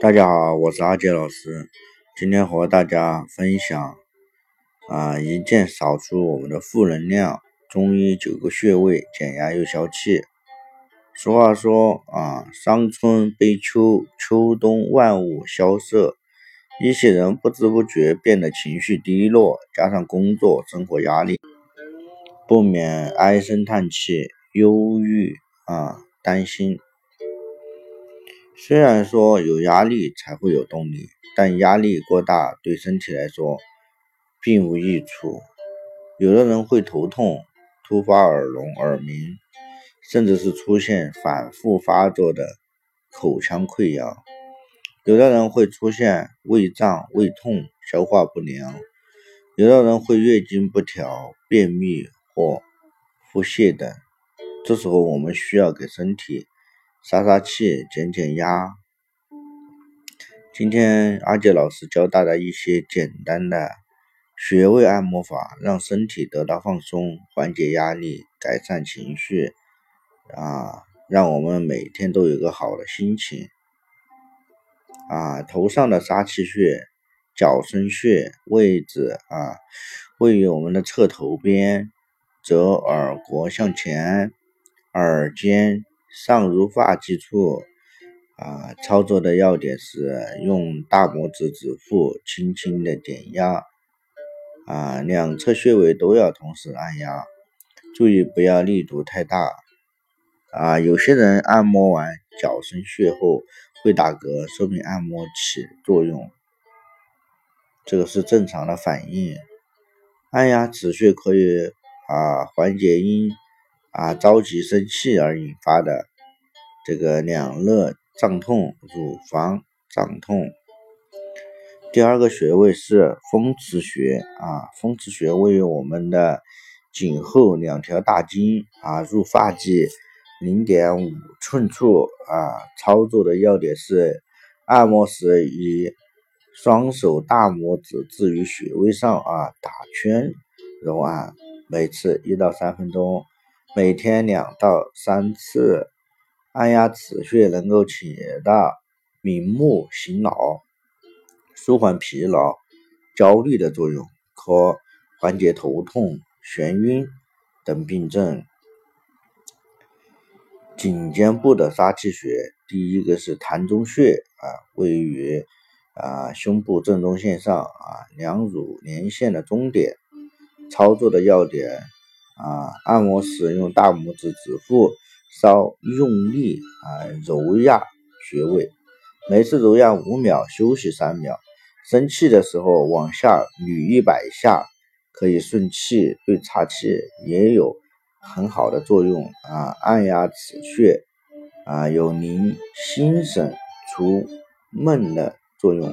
大家好，我是阿杰老师，今天和大家分享啊一键扫除我们的负能量，中医九个穴位减压又消气。俗话说啊，伤春悲秋，秋冬万物萧瑟，一些人不知不觉变得情绪低落，加上工作生活压力，不免唉声叹气、忧郁啊担心。虽然说有压力才会有动力，但压力过大对身体来说并无益处。有的人会头痛、突发耳聋、耳鸣，甚至是出现反复发作的口腔溃疡；有的人会出现胃胀、胃痛、消化不良；有的人会月经不调、便秘或腹泻等。这时候，我们需要给身体。杀杀气，减减压。今天阿杰老师教大家一些简单的穴位按摩法，让身体得到放松，缓解压力，改善情绪，啊，让我们每天都有个好的心情。啊，头上的杀气穴，脚生穴位置啊，位于我们的侧头边，折耳廓向前，耳尖。上如发际处，啊，操作的要点是用大拇指指腹轻轻的点压，啊，两侧穴位都要同时按压，注意不要力度太大，啊，有些人按摩完脚生穴后会打嗝，说明按摩起作用，这个是正常的反应。按压此穴可以啊缓解因。啊，着急生气而引发的这个两肋胀痛、乳房胀痛。第二个穴位是风池穴啊，风池穴位于我们的颈后两条大筋啊，入发际零点五寸处啊。操作的要点是按摩时以双手大拇指置于穴位上啊，打圈揉按，每次一到三分钟。每天两到三次按压此穴，能够起到明目醒脑、舒缓疲劳、焦虑的作用，可缓解头痛、眩晕等病症。颈肩部的杀气穴，第一个是膻中穴啊，位于啊胸部正中线上啊两乳连线的中点，操作的要点。啊，按摩时用大拇指指腹稍用力啊揉压穴位，每次揉压五秒，休息三秒。生气的时候往下捋一百下，可以顺气，对岔气也有很好的作用啊。按压此穴啊，有宁心神、除闷的作用。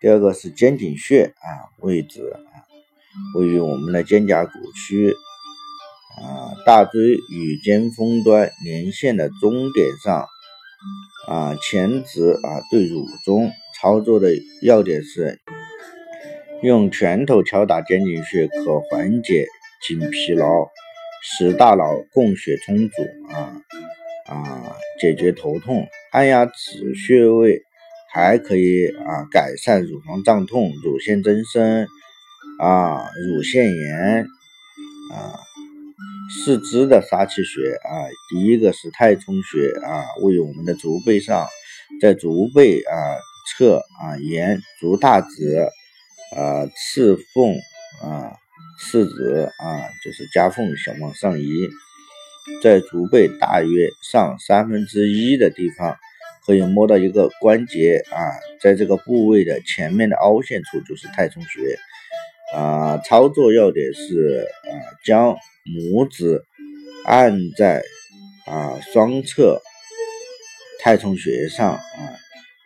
第二个是肩颈穴啊，位置啊。位于我们的肩胛骨区，啊，大椎与肩峰端连线的中点上，啊，前直啊对乳中，操作的要点是用拳头敲打肩颈穴，可缓解颈疲劳，使大脑供血充足，啊啊，解决头痛。按压此穴位还可以啊改善乳房胀痛、乳腺增生。啊，乳腺炎啊，四肢的杀气穴啊，第一个是太冲穴啊，位于我们的足背上，在足背啊侧啊沿足大趾啊次缝啊四指啊就是夹缝想往上移，在足背大约上三分之一的地方，可以摸到一个关节啊，在这个部位的前面的凹陷处就是太冲穴。啊，操作要点是啊，将拇指按在啊双侧太冲穴上啊，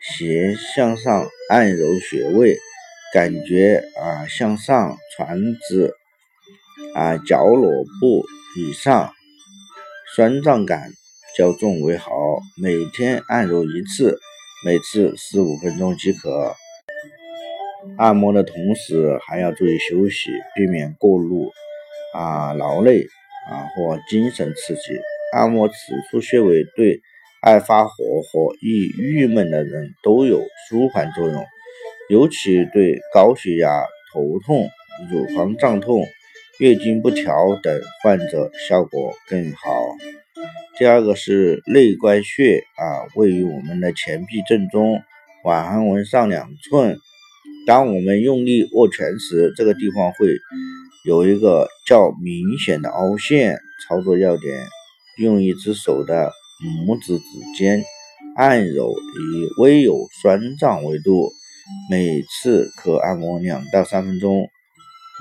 斜向上按揉穴位，感觉啊向上传至啊脚裸部以上，酸胀感较重为好。每天按揉一次，每次十五分钟即可。按摩的同时还要注意休息，避免过度啊劳累啊或精神刺激。按摩此处穴位对爱发火或易郁闷的人都有舒缓作用，尤其对高血压、头痛、乳房胀痛、月经不调等患者效果更好。第二个是内关穴啊，位于我们的前臂正中，腕横纹上两寸。当我们用力握拳时，这个地方会有一个较明显的凹陷。操作要点：用一只手的。拇指指尖按揉，以微有酸胀为度，每次可按摩两到三分钟，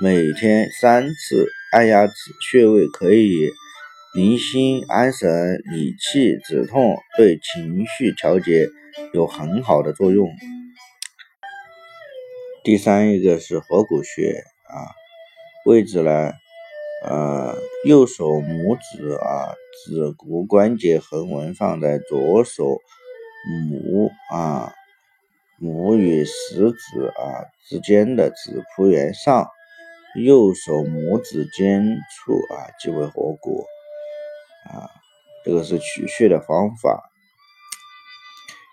每天三次。按压此穴位可以宁心安神、理气止痛，对情绪调节有很好的作用。第三一个是合谷穴啊，位置呢？呃，右手拇指啊，指骨关节横纹放在左手拇啊拇与食指啊之间的指蹼缘上，右手拇指尖处啊即为合谷啊。这个是取穴的方法，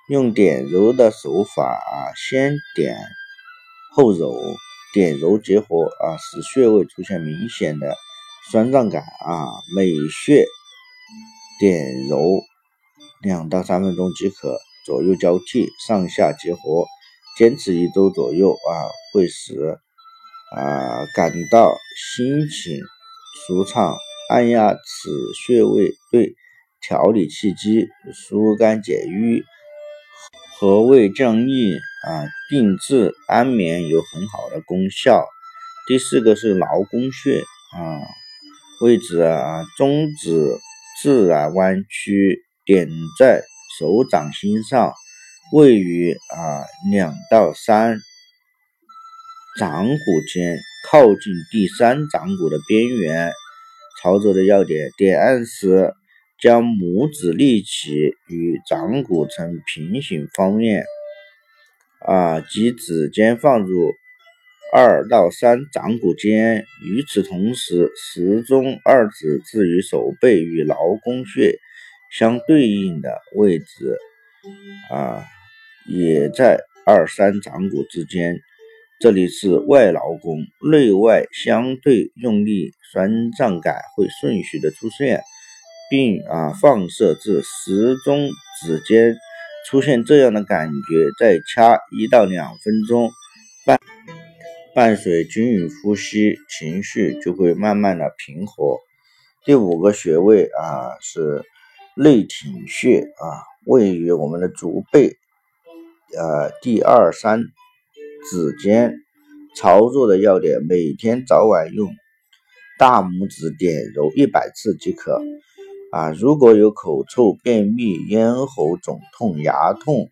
用点揉的手法啊，先点后揉，点揉结合啊，使穴位出现明显的。酸胀感啊，每穴点揉两到三分钟即可，左右交替，上下结合，坚持一周左右啊，会使啊感到心情舒畅。按压此穴位对调理气机、疏肝解郁、和胃降逆啊、定志安眠有很好的功效。第四个是劳宫穴啊。位置啊，中指自然弯曲，点在手掌心上，位于啊两到三掌骨间，靠近第三掌骨的边缘。操作的要点：点按时将拇指立起，与掌骨呈平行方面，啊，即指尖放入。二到三掌骨间，与此同时，时中二指置于手背与劳宫穴相对应的位置，啊，也在二三掌骨之间。这里是外劳宫，内外相对用力，酸胀感会顺序的出现，并啊放射至时中指尖。出现这样的感觉，再掐一到两分钟。伴伴随均匀呼吸，情绪就会慢慢的平和。第五个穴位啊是内庭穴啊，位于我们的足背呃第二三指尖。操作的要点：每天早晚用大拇指点揉一百次即可。啊，如果有口臭、便秘、咽喉肿痛、牙痛、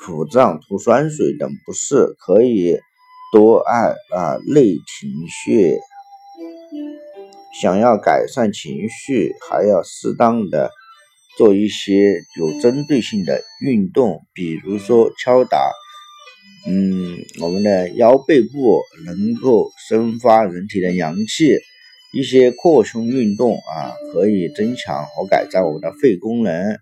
腹胀、吐酸水等不适，可以。多按啊内庭穴，想要改善情绪，还要适当的做一些有针对性的运动，比如说敲打，嗯，我们的腰背部能够生发人体的阳气，一些扩胸运动啊，可以增强和改善我们的肺功能。